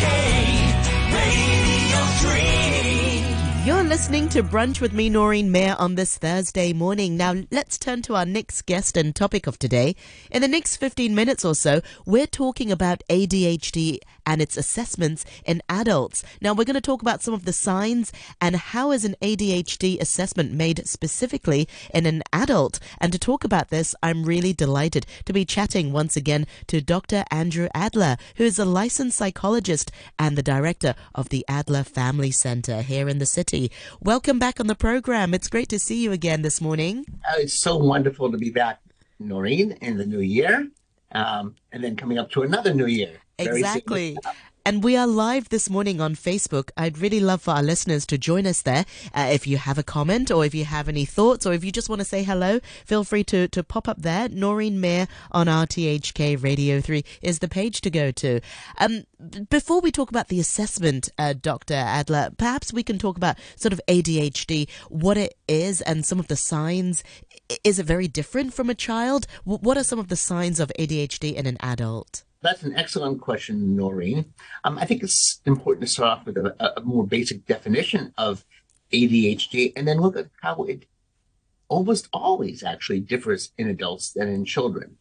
You're listening to Brunch with me, Noreen Mir, on this Thursday morning. Now, let's turn to our next guest and topic of today. In the next 15 minutes or so, we're talking about ADHD and its assessments in adults. Now, we're going to talk about some of the signs and how is an ADHD assessment made specifically in an adult. And to talk about this, I'm really delighted to be chatting once again to Dr. Andrew Adler, who is a licensed psychologist and the director of the Adler Family Center here in the city. Welcome back on the program. It's great to see you again this morning. Uh, it's so wonderful to be back, Noreen, in the new year, um, and then coming up to another new year. Exactly. And we are live this morning on Facebook. I'd really love for our listeners to join us there. Uh, if you have a comment or if you have any thoughts or if you just want to say hello, feel free to, to pop up there. Noreen Mir on RTHK Radio 3 is the page to go to. Um, before we talk about the assessment, uh, Dr. Adler, perhaps we can talk about sort of ADHD, what it is and some of the signs. Is it very different from a child? What are some of the signs of ADHD in an adult? That's an excellent question, Noreen. Um, I think it's important to start off with a, a, more basic definition of ADHD and then look at how it almost always actually differs in adults than in children,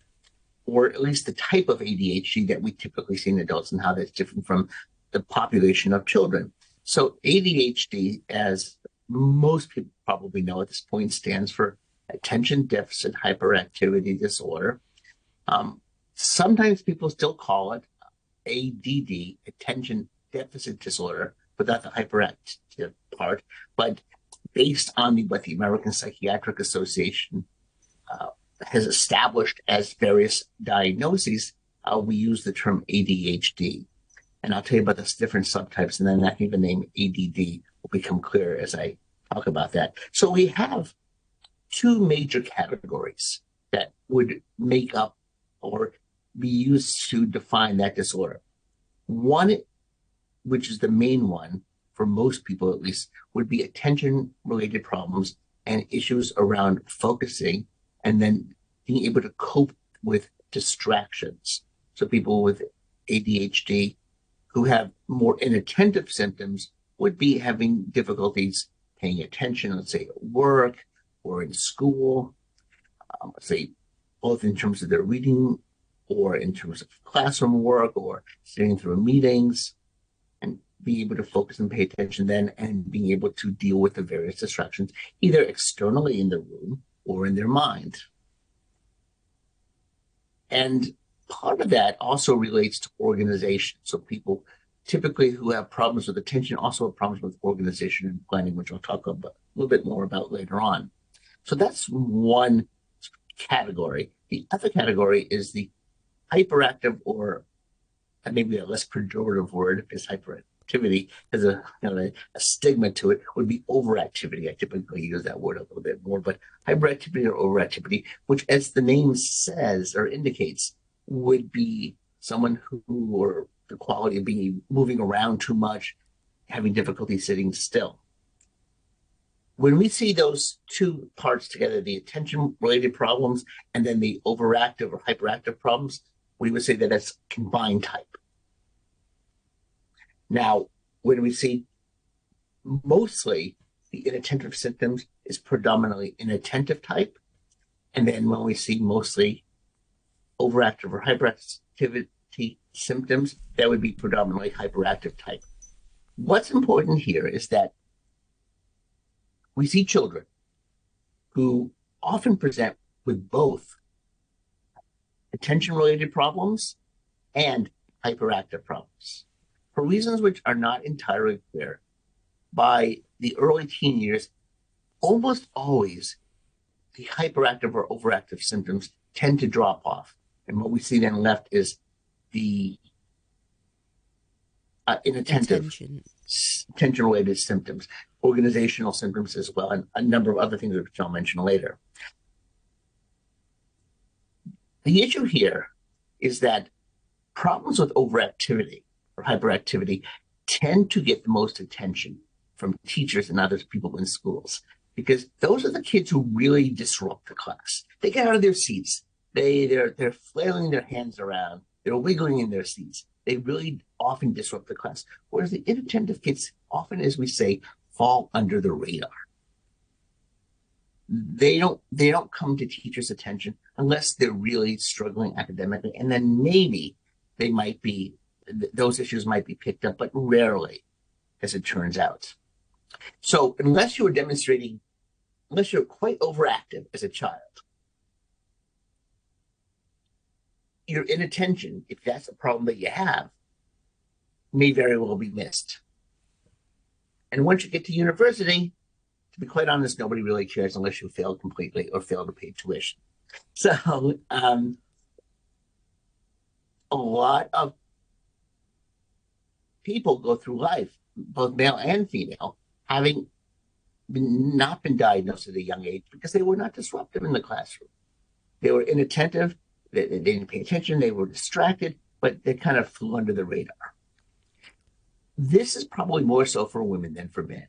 or at least the type of ADHD that we typically see in adults and how that's different from the population of children. So ADHD, as most people probably know at this point, stands for attention deficit hyperactivity disorder. Um, Sometimes people still call it ADD, attention deficit disorder, without the hyperactive part. But based on the, what the American Psychiatric Association uh, has established as various diagnoses, uh, we use the term ADHD. And I'll tell you about the different subtypes, and then I think the name ADD will become clear as I talk about that. So we have two major categories that would make up or be used to define that disorder. One, which is the main one for most people at least, would be attention related problems and issues around focusing and then being able to cope with distractions. So people with ADHD who have more inattentive symptoms would be having difficulties paying attention, let's say at work or in school, um, let's say both in terms of their reading or in terms of classroom work or sitting through meetings and being able to focus and pay attention then and being able to deal with the various distractions either externally in the room or in their mind. And part of that also relates to organization. So people typically who have problems with attention also have problems with organization and planning, which I'll talk about, a little bit more about later on. So that's one category. The other category is the hyperactive or uh, maybe a less pejorative word because hyperactivity has a, you know, a, stigma to it would be overactivity. I typically use that word a little bit more, but hyperactivity or overactivity, which as the name says or indicates, would be someone who or the quality of being moving around too much, having difficulty sitting still. When we see those two parts together, the attention related problems and then the overactive or hyperactive problems, we would say that that's combined type. Now, when we see mostly the inattentive symptoms is predominantly inattentive type. And then when we see mostly overactive or hyperactivity symptoms, that would be predominantly hyperactive type. What's important here is that we see children who often present with both attention related problems and hyperactive problems. For reasons which are not entirely clear, by the early teen years, almost always the hyperactive or overactive symptoms tend to drop off. And what we see then left is the uh, inattentive attention. attention related symptoms, organizational symptoms as well, and a number of other things which I'll mention later. The issue here is that problems with overactivity or hyperactivity tend to get the most attention from teachers and other people in schools because those are the kids who really disrupt the class. They get out of their seats. They they're they're flailing their hands around. They're wiggling in their seats. they really often disrupt the class. Whereas the inattentive kids often, as we say, fall under the radar. They don't they don't come to teachers' attention unless they're really struggling academically, and then maybe they might be those issues might be picked up, but rarely, as it turns out. So unless you are demonstrating, unless you're quite overactive as a child, your inattention, if that's a problem that you have, may very well be missed. And once you get to university, to be quite honest, nobody really cares unless you fail completely or fail to pay tuition. So, um, a lot of people go through life, both male and female, having been, not been diagnosed at a young age because they were not disruptive in the classroom. They were inattentive, they, they didn't pay attention, they were distracted, but they kind of flew under the radar. This is probably more so for women than for men.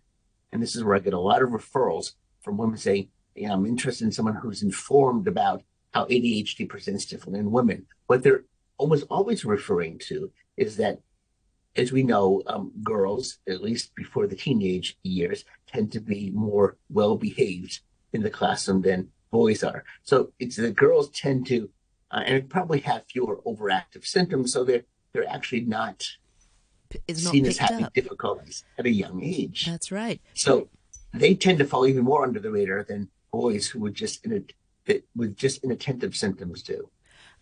And this is where I get a lot of referrals from women saying, yeah, I'm interested in someone who's informed about how ADHD presents differently in women. What they're almost always referring to is that, as we know, um, girls, at least before the teenage years, tend to be more well behaved in the classroom than boys are. So it's the girls tend to, uh, and probably have fewer overactive symptoms. So they're they're actually not is not seen as having up. difficulties at a young age. That's right. So they tend to fall even more under the radar than boys who would just in a, with just inattentive symptoms do.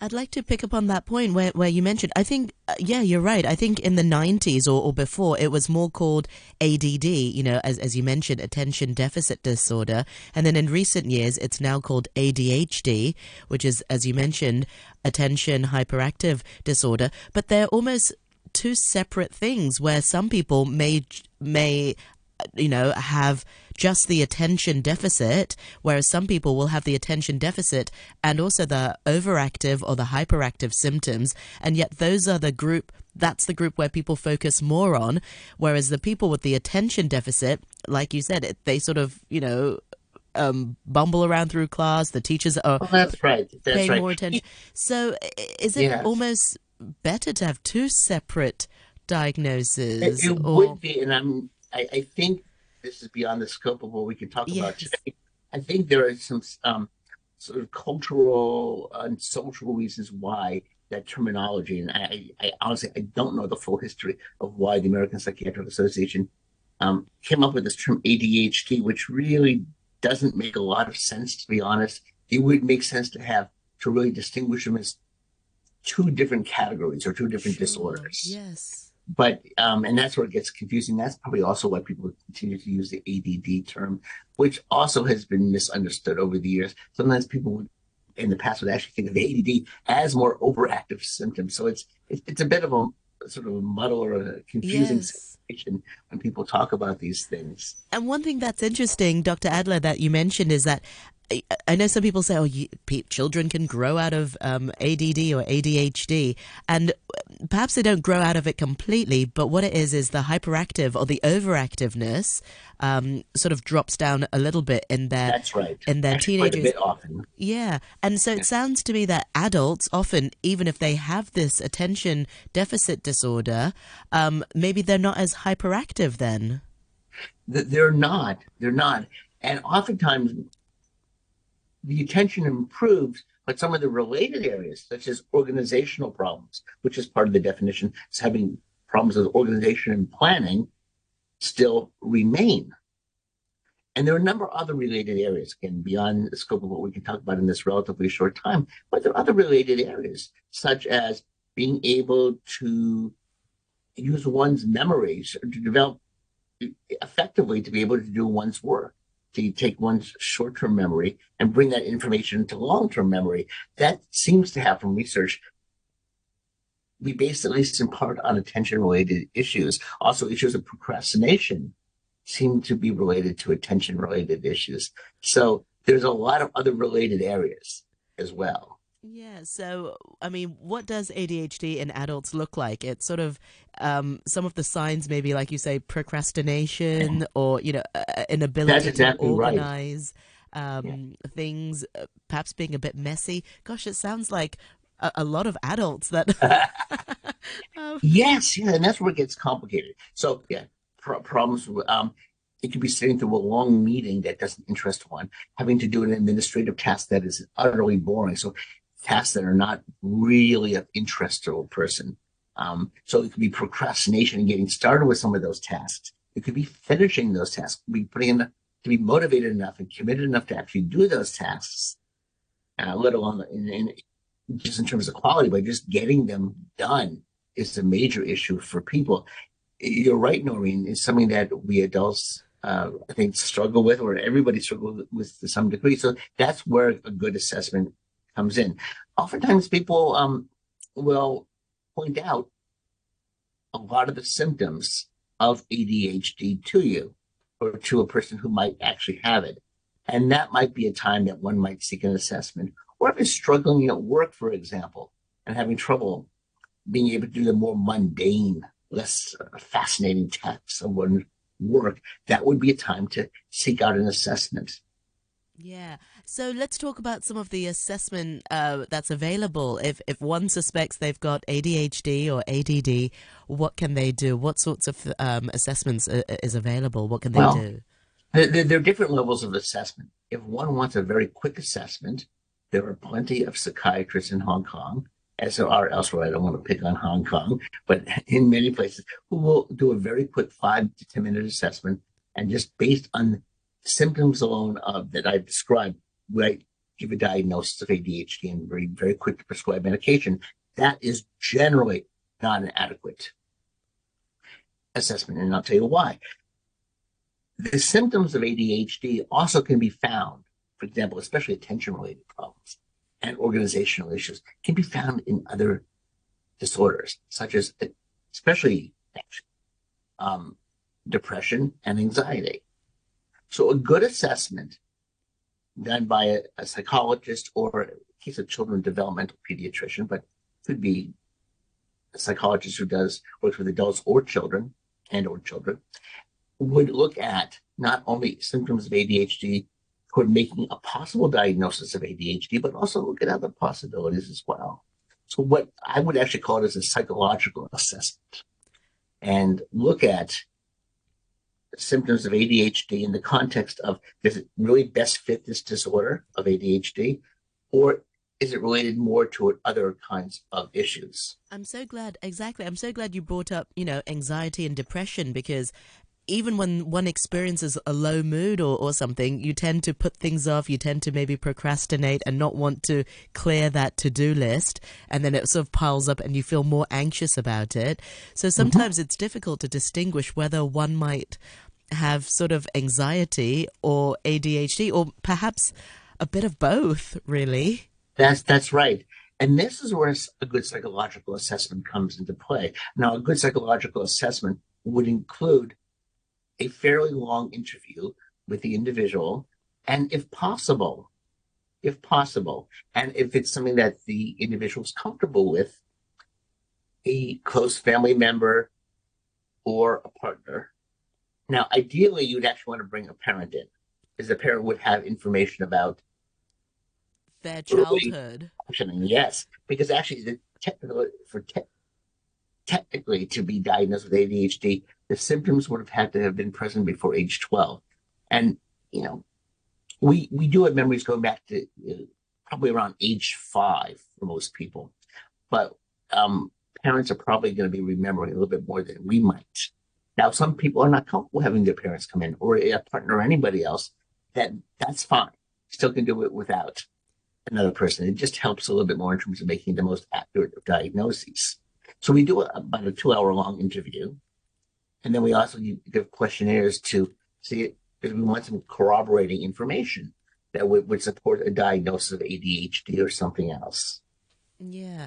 I'd like to pick up on that point where, where you mentioned, I think, uh, yeah, you're right. I think in the 90s or, or before, it was more called ADD, you know, as, as you mentioned, attention deficit disorder. And then in recent years, it's now called ADHD, which is, as you mentioned, attention hyperactive disorder. But they're almost two separate things where some people may may you know have just the attention deficit whereas some people will have the attention deficit and also the overactive or the hyperactive symptoms and yet those are the group that's the group where people focus more on whereas the people with the attention deficit like you said they sort of you know um, bumble around through class. The teachers are well, that's right. That's paying right. more attention. So, is it Yes. almost better to have two separate diagnoses? It, it or- would be, and I'm. I, I think this is beyond the scope of what we can talk about today. I think there are some um, sort of cultural and social reasons why that terminology, and I, I honestly I don't know the full history of why the American Psychiatric Association um, came up with this term ADHD, which really doesn't make a lot of sense, to be honest. It would make sense to have to really distinguish them as two different categories or two different Sure, disorders Yes. But um, and that's where it gets confusing. That's probably also why people continue to use the ADD term, which also has been misunderstood over the years. Sometimes people would, in the past would actually think of ADD as more overactive symptoms. So it's it's, it's a bit of a sort of a muddle or a confusing Yes. situation when people talk about these things. And one thing that's interesting, Dr. Adler, that you mentioned is that I- know some people say, "Oh, you, pe- children can grow out of um, ADD or ADHD," and perhaps they don't grow out of it completely. But what it is is the hyperactive or the overactiveness um, sort of drops down a little bit in their That's right. in their Actually, quite a teenagers. bit often. Yeah. And so it sounds to me that adults often, even if they have this attention deficit disorder, um, maybe they're not as hyperactive then. They're not. They're not. And oftentimes the attention improves, but some of the related areas, such as organizational problems, which is part of the definition, is having problems with organization and planning, still remain. And there are a number of other related areas, again, beyond the scope of what we can talk about in this relatively short time, but there are other related areas, such as being able to use one's memories or to develop effectively to be able to do one's work to take one's short-term memory and bring that information into long-term memory. That seems to have from research be based at least in part on attention related issues. Also issues of procrastination seem to be related to attention related issues. So there's a lot of other related areas as well Yeah. So, I mean, what does ADHD in adults look like? It's sort of um, some of the signs, maybe like you say, procrastination or, you know, uh, inability exactly to right. organize um, things, uh, perhaps being a bit messy. Gosh, it sounds like a, a lot of adults that um, yes, yeah, and that's where it gets complicated. So yeah, pro- problems. Um, it could be sitting through a long meeting that doesn't interest one, having to do an administrative task that is utterly boring. So tasks that are not really of interest to a person. Um, so it could be procrastination and getting started with some of those tasks. It could be finishing those tasks, be putting in the, to be motivated enough and committed enough to actually do those tasks, uh, let alone in, in, just in terms of quality, but just getting them done is a major issue for people. You're right, Noreen. It's something that we adults, uh, I think, struggle with, or everybody struggles with to some degree. So that's where a good assessment comes in. Oftentimes, people um, will point out a lot of the symptoms of ADHD to you or to a person who might actually have it. And that might be a time that one might seek an assessment. Or if you're struggling at work, for example, and having trouble being able to do the more mundane, less fascinating tasks of one work, that would be a time to seek out an assessment. Yeah. So let's talk about some of the assessment uh, that's available. If if one suspects they've got ADHD or ADD, what can they do? What sorts of um, assessments uh, is available? What can they well, do? There, there are different levels of assessment. If one wants a very quick assessment, there are plenty of psychiatrists in Hong Kong, as there are elsewhere. I don't want to pick on Hong Kong, but in many places, who will do a very quick five to 10 minute assessment. And just based on symptoms alone of that I've described, right, give a diagnosis of ADHD and very, very quick to prescribe medication. That is generally not an adequate assessment. And I'll tell you why. The symptoms of ADHD also can be found, for example, especially attention related problems and organizational issues can be found in other disorders, such as especially um, depression and anxiety. So a good assessment done by a, a psychologist or in case of children, developmental pediatrician, but could be a psychologist who does works with adults or children and or children would look at not only symptoms of ADHD toward making a possible diagnosis of ADHD, but also look at other possibilities as well. So what I would actually call it as a psychological assessment and look at symptoms of ADHD in the context of does it really best fit this disorder of ADHD or is it related more to other kinds of issues? I'm so glad, exactly. I'm so glad you brought up, you know, anxiety and depression because even when one experiences a low mood or, or something, you tend to put things off. You tend to maybe procrastinate and not want to clear that to do list. And then it sort of piles up and you feel more anxious about it. So mm-hmm. sometimes mm-hmm. it's difficult to distinguish whether one might have sort of anxiety or ADHD or perhaps a bit of both, really. That's, that's right. And this is where a good psychological assessment comes into play. Now, a good psychological assessment would include a fairly long interview with the individual. And if possible, if possible, and if it's something that the individual is comfortable with, a close family member or a partner. Now, ideally, you'd actually want to bring a parent in, because the parent would have information about their childhood. Yes, because actually, the technical for te- technically to be diagnosed with ADHD, the symptoms would have had to have been present before age 12. And, you know, we, we do have memories going back to uh, probably around age five for most people. But um, parents are probably going to be remembering a little bit more than we might. Now, some people are not comfortable having their parents come in or a partner or anybody else. That that's fine. Still can do it without another person. It just helps a little bit more in terms of making the most accurate of diagnoses. So we do a, about a two hour long interview. And then we also give questionnaires to see because we want some corroborating information that would, would support a diagnosis of ADHD or something else. Yeah.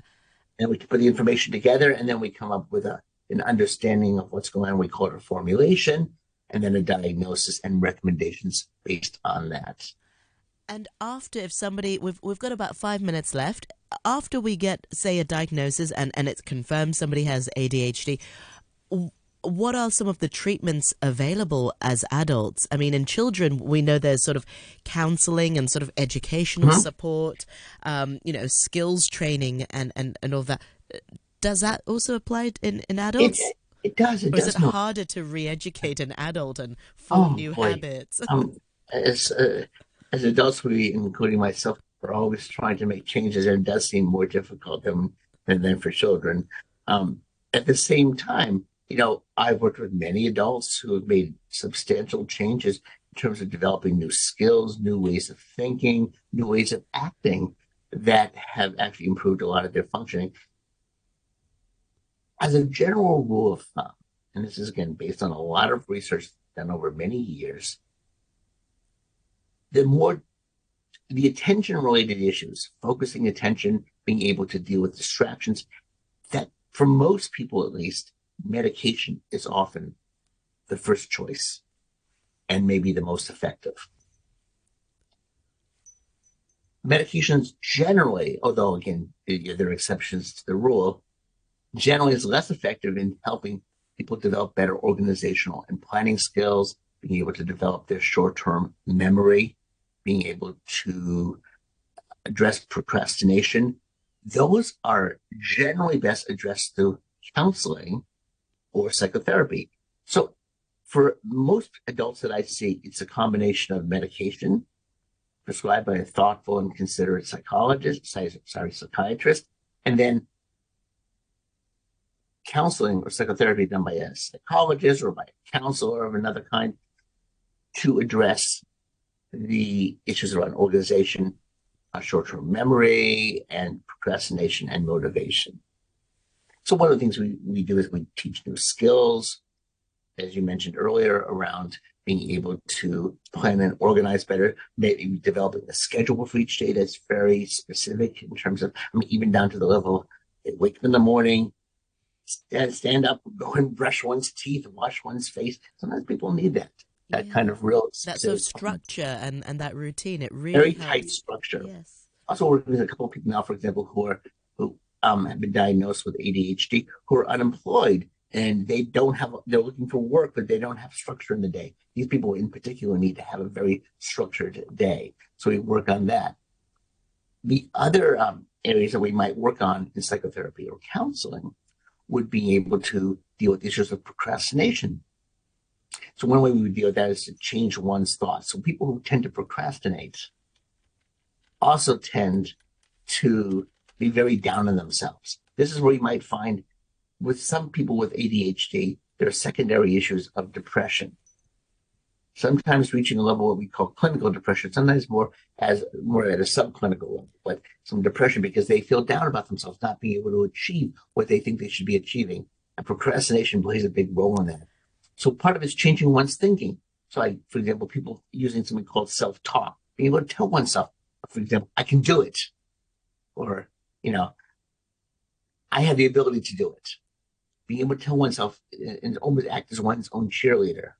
And we put the information together and then we come up with a, an understanding of what's going on. We call it a formulation and then a diagnosis and recommendations based on that. And after, if somebody, we've we've got about five minutes left. After we get, say, a diagnosis and and it's confirmed somebody has ADHD, what are some of the treatments available as adults? I mean, in children, we know there's sort of counseling and sort of educational mm-hmm. support, um, you know, skills training and, and, and all that. does that also apply in, in adults? It, it does. It or does is it not. harder to re-educate an adult and form Oh, new boy. habits? Um, as uh, as adults, we, including myself, are always trying to make changes, and it does seem more difficult than than, than for children. Um, at the same time, you know, I've worked with many adults who have made substantial changes in terms of developing new skills, new ways of thinking, new ways of acting that have actually improved a lot of their functioning. As a general rule of thumb, and this is again based on a lot of research done over many years, the more the attention related issues, focusing attention, being able to deal with distractions, that for most people at least, medication is often the first choice and maybe the most effective. Medications generally, although again, there are exceptions to the rule, generally is less effective in helping people develop better organizational and planning skills, being able to develop their short term memory, being able to address procrastination. Those are generally best addressed through counseling or psychotherapy. So for most adults that I see, it's a combination of medication prescribed by a thoughtful and considerate psychologist, sorry, psychiatrist, and then counseling or psychotherapy done by a psychologist or by a counselor of another kind to address the issues around organization, uh, short-term memory, and procrastination and motivation. So one of the things we, we do is we teach new skills, as you mentioned earlier, around being able to plan and organize better, maybe developing a schedule for each day that's very specific in terms of, I mean, even down to the level of wake up in the morning, stand, stand up, go and brush one's teeth, wash one's face. Sometimes people need that, that Yeah. kind of real that sort of structure and, and that routine, it really very helps. tight structure. Yes. Also working with a couple of people now, for example, who are um, have been diagnosed with ADHD, who are unemployed and they don't have they're looking for work, but they don't have structure in the day. These people in particular need to have a very structured day. So we work on that. The other um, areas that we might work on in psychotherapy or counseling would be able to deal with issues of procrastination. So one way we would deal with that is to change one's thoughts. So people who tend to procrastinate also tend to be very down on themselves. This is where you might find with some people with ADHD, there are secondary issues of depression. Sometimes reaching a level what we call clinical depression, sometimes more as more at a subclinical level, but some depression because they feel down about themselves, not being able to achieve what they think they should be achieving. And procrastination plays a big role in that. So part of it is changing one's thinking. So like, for example, people using something called self-talk, being able to tell oneself, for example, I can do it. Or, you know, I have the ability to do it. Being able to tell oneself and almost act as one's own cheerleader.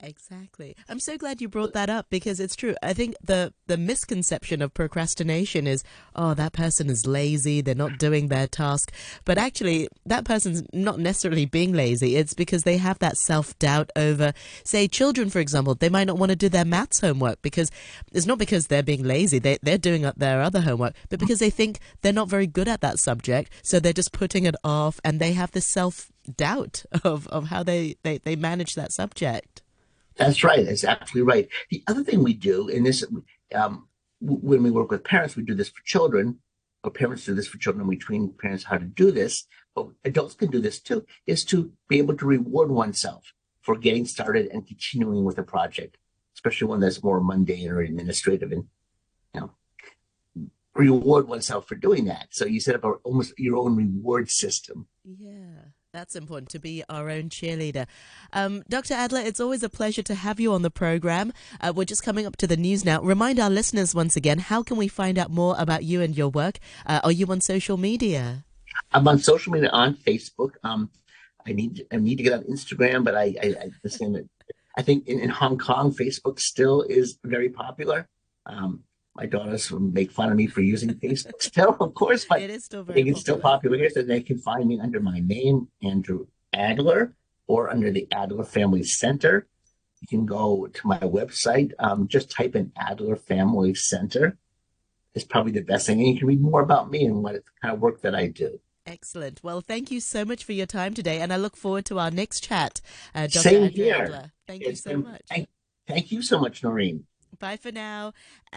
Exactly. I'm so glad you brought that up because it's true. I think the the misconception of procrastination is, oh, that person is lazy, they're not doing their task. But actually, that person's not necessarily being lazy. It's because they have that self-doubt over say children for example, they might not want to do their maths homework because it's not because they're being lazy, they they're doing up their other homework, but because they think they're not very good at that subject, so they're just putting it off and they have this self-doubt of of how they they, they manage that subject. That's right. That's absolutely right. The other thing we do, and this, um, when we work with parents, we do this for children, or parents do this for children. We train parents how to do this, but adults can do this too, is to be able to reward oneself for getting started and continuing with a project, especially one that's more mundane or administrative and, you know, reward oneself for doing that. So you set up a, almost your own reward system. Yeah, that's important to be our own cheerleader. Um, Dr. Adler, it's always a pleasure to have you on the program. Uh, we're just coming up to the news now. Remind our listeners once again how can we find out more about you and your work? Uh, are you on social media? I'm on social media on Facebook. Um, I need I need to get on Instagram, but I I, I same. I think in, in Hong Kong, Facebook still is very popular. Um, my daughters make fun of me for using Facebook still, of course, but it is still I very think it's still popular here. So they can find me under my name, Andrew Adler, or under the Adler Family Center. You can go to my website. Um, just type in Adler Family Center. It's probably the best thing, and you can read more about me and what kind of work that I do. Excellent. Well, thank you so much for your time today, and I look forward to our next chat. Uh, Dr. Same Andrea here. Adler. Thank it's you so been, much. Thank, thank you so much, Noreen. Bye for now. And